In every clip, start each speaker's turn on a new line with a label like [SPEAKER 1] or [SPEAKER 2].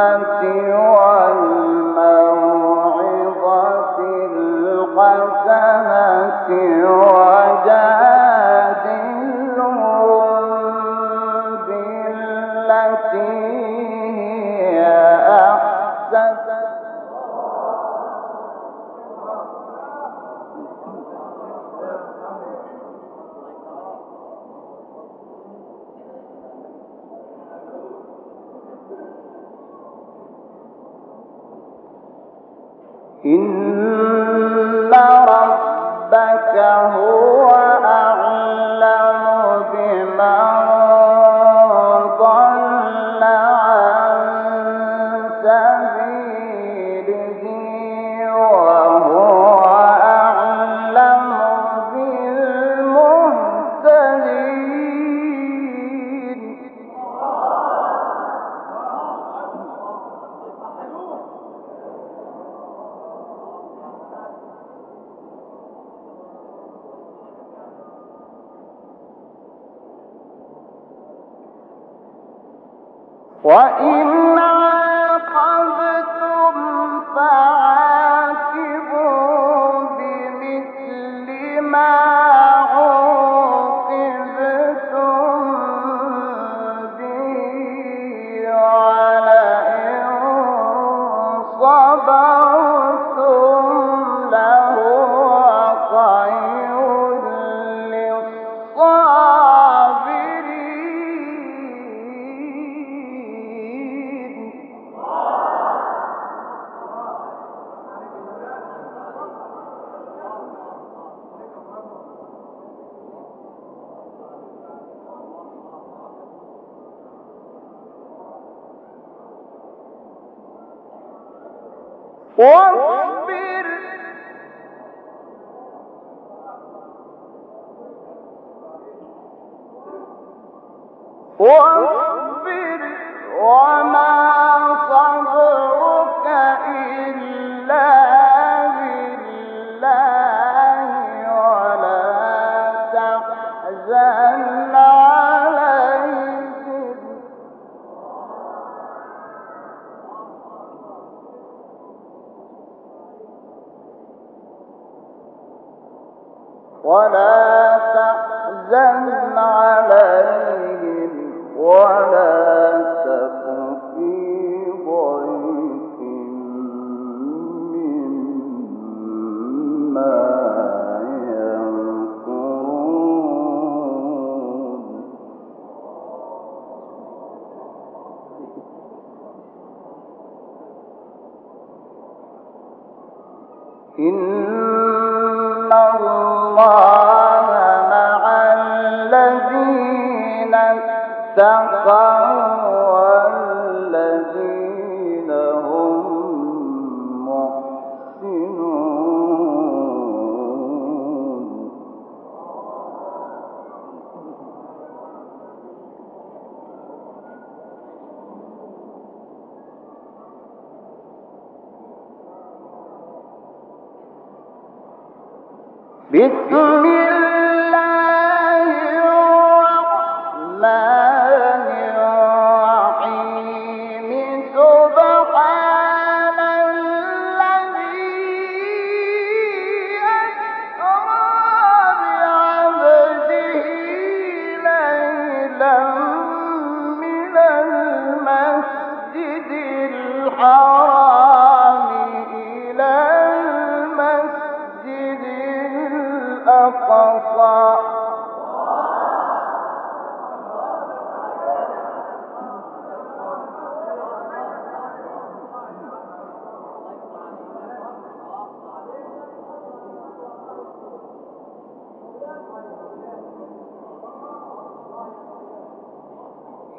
[SPEAKER 1] الرحمة والرحمة إن ربك هو ولا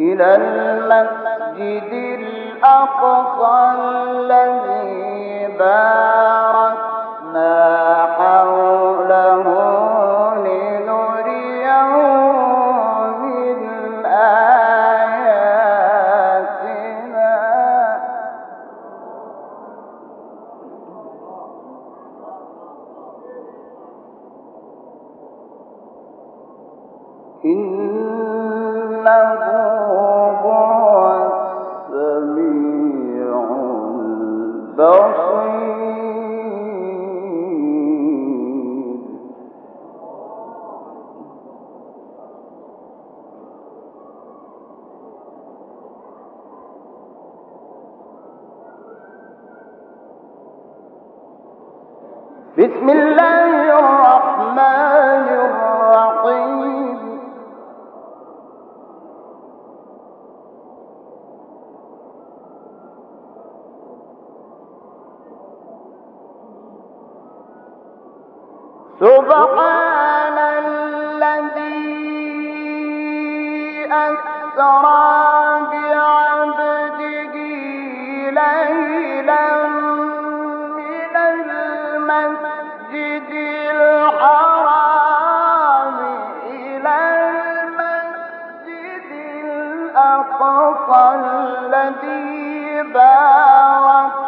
[SPEAKER 1] إلى المسجد الأقصى الذي باركنا الذي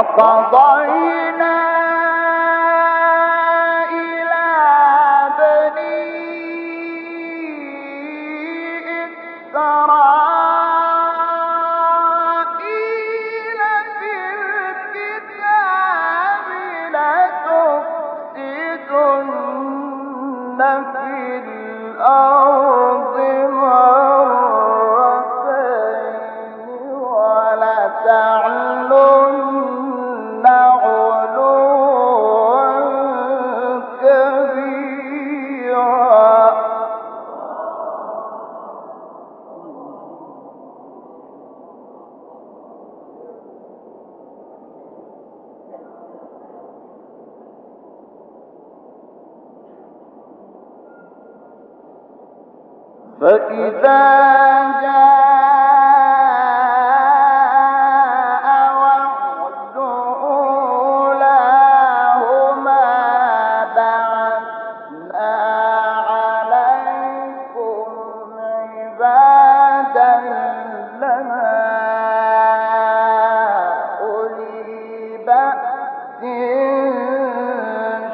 [SPEAKER 1] وقضينا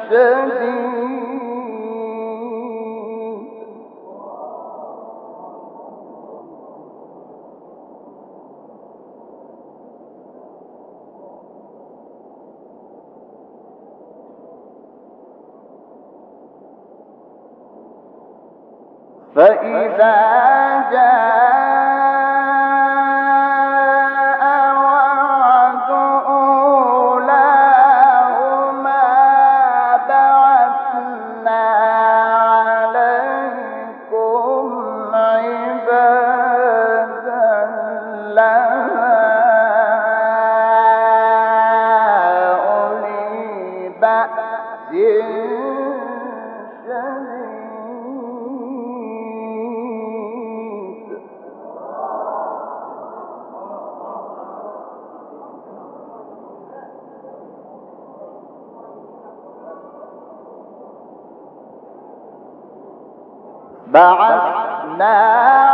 [SPEAKER 1] فإذا بعثنا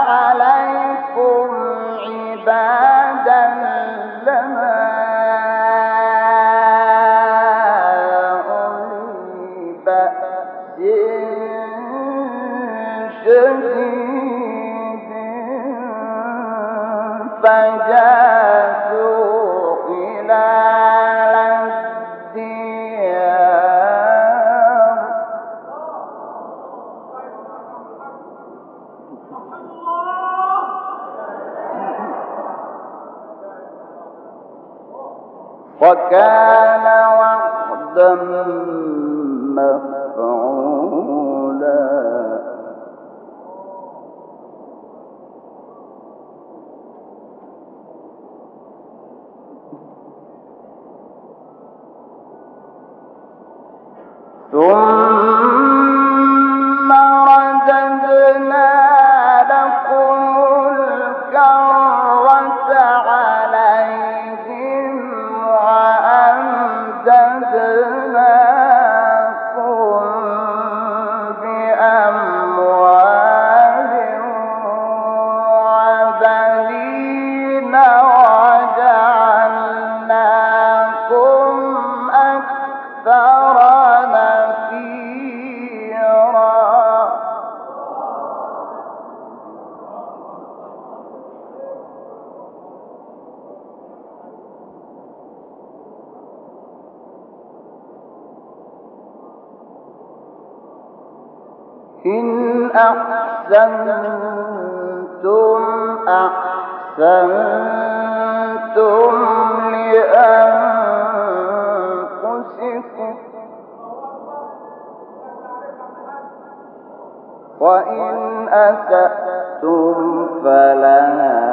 [SPEAKER 1] Wow. إن أحسنتم أحسنتم لأنفسكم وإن أسأتم فلها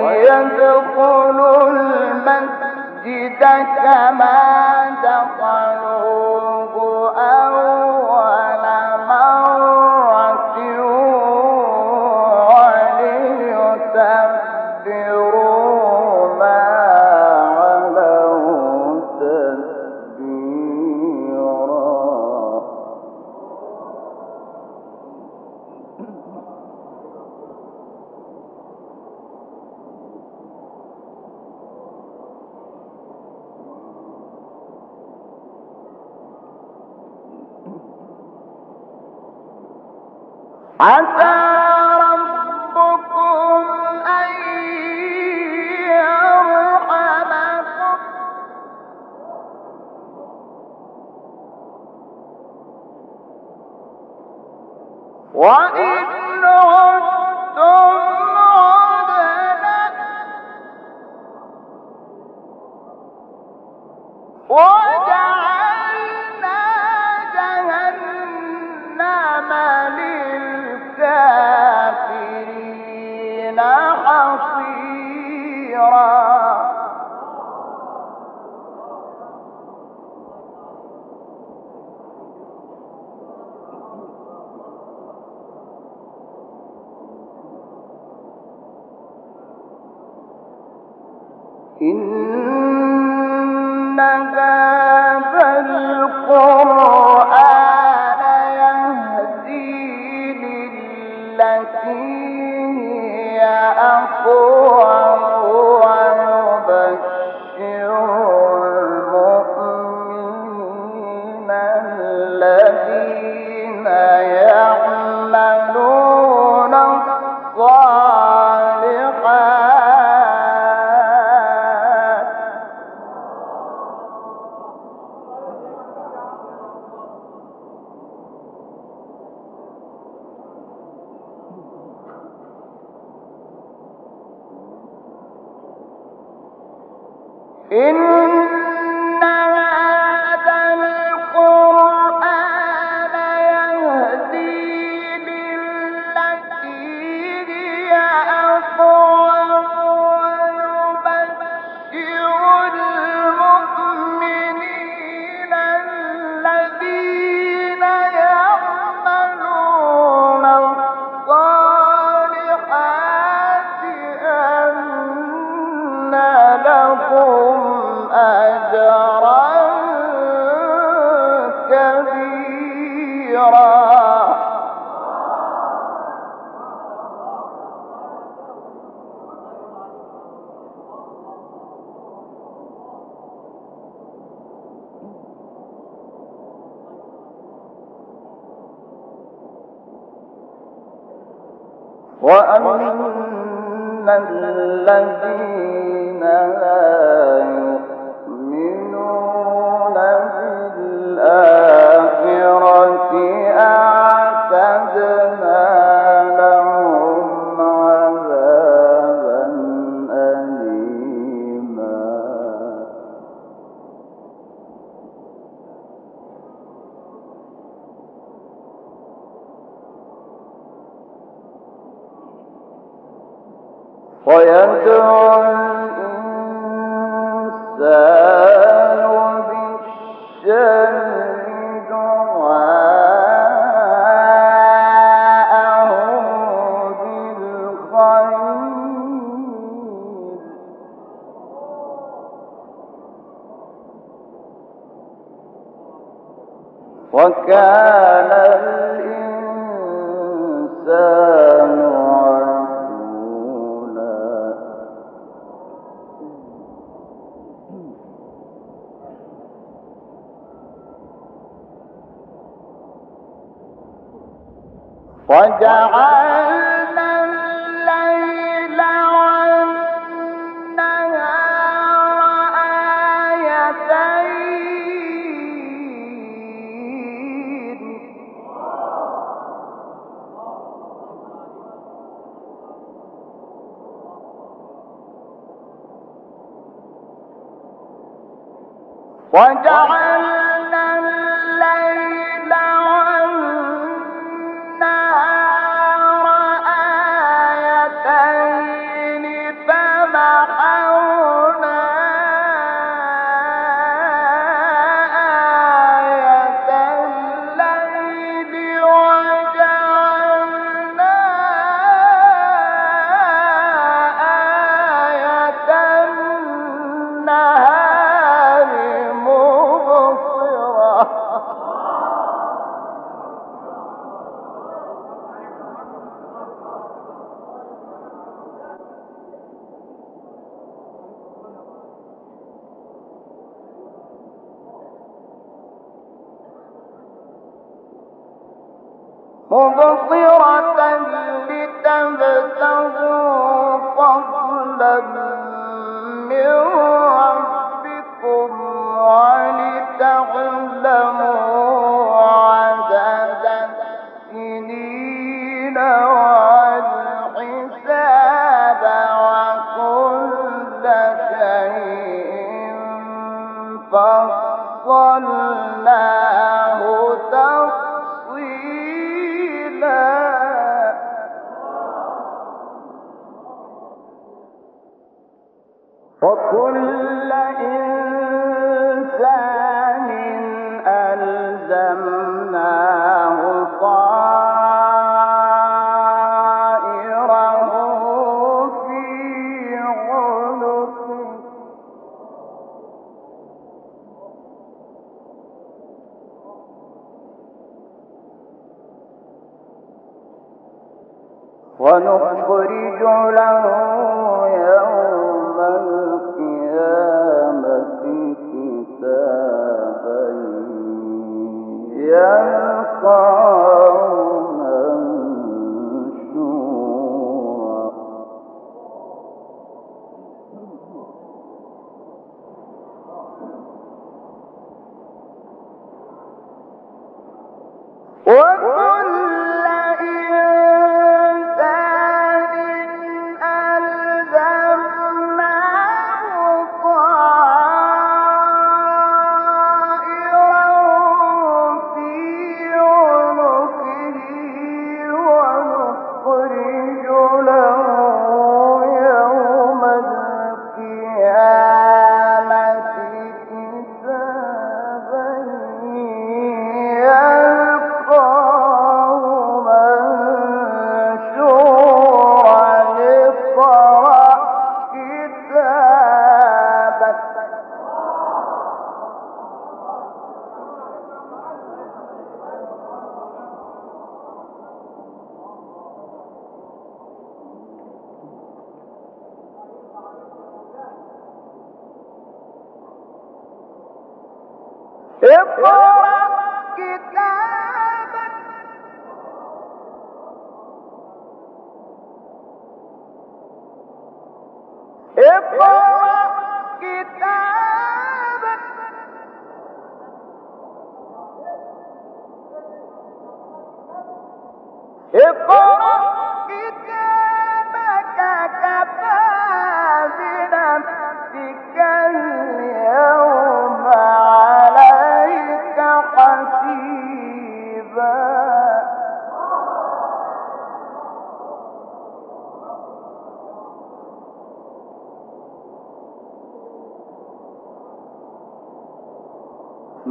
[SPEAKER 1] ادخلوا المسجد كما دخلوه أول Até إنها إن وأن الذين لا وكان الإنسان عجولا. وجعلنا يلقاه Oh!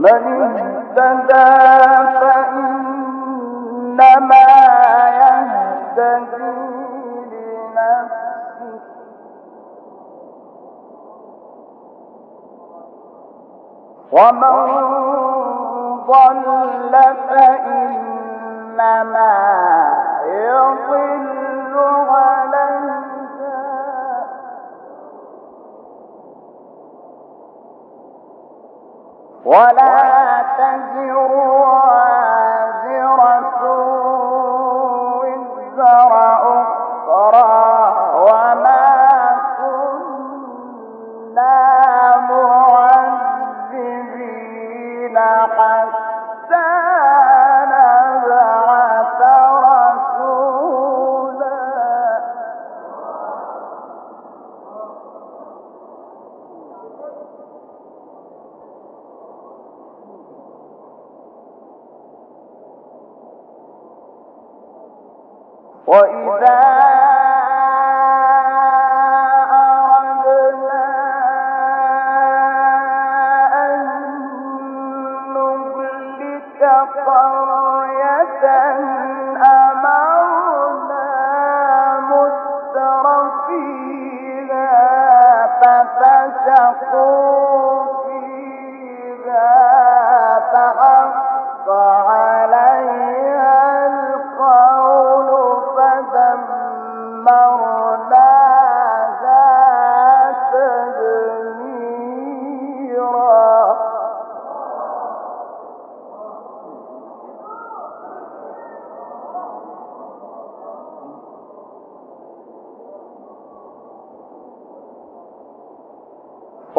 [SPEAKER 1] من اهتدى فإنما يهتدي لنفسه. ومن ضل فإنما يضل عليها ولا تزر وازرة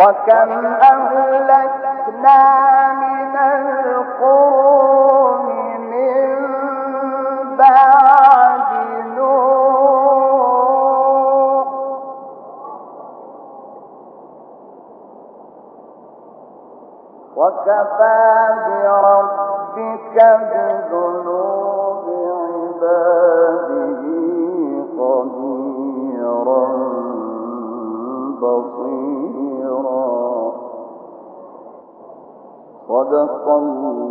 [SPEAKER 1] وكم أهلكنا من القرون من بعد نوح. وكفى بربك بذنوب صدق الله.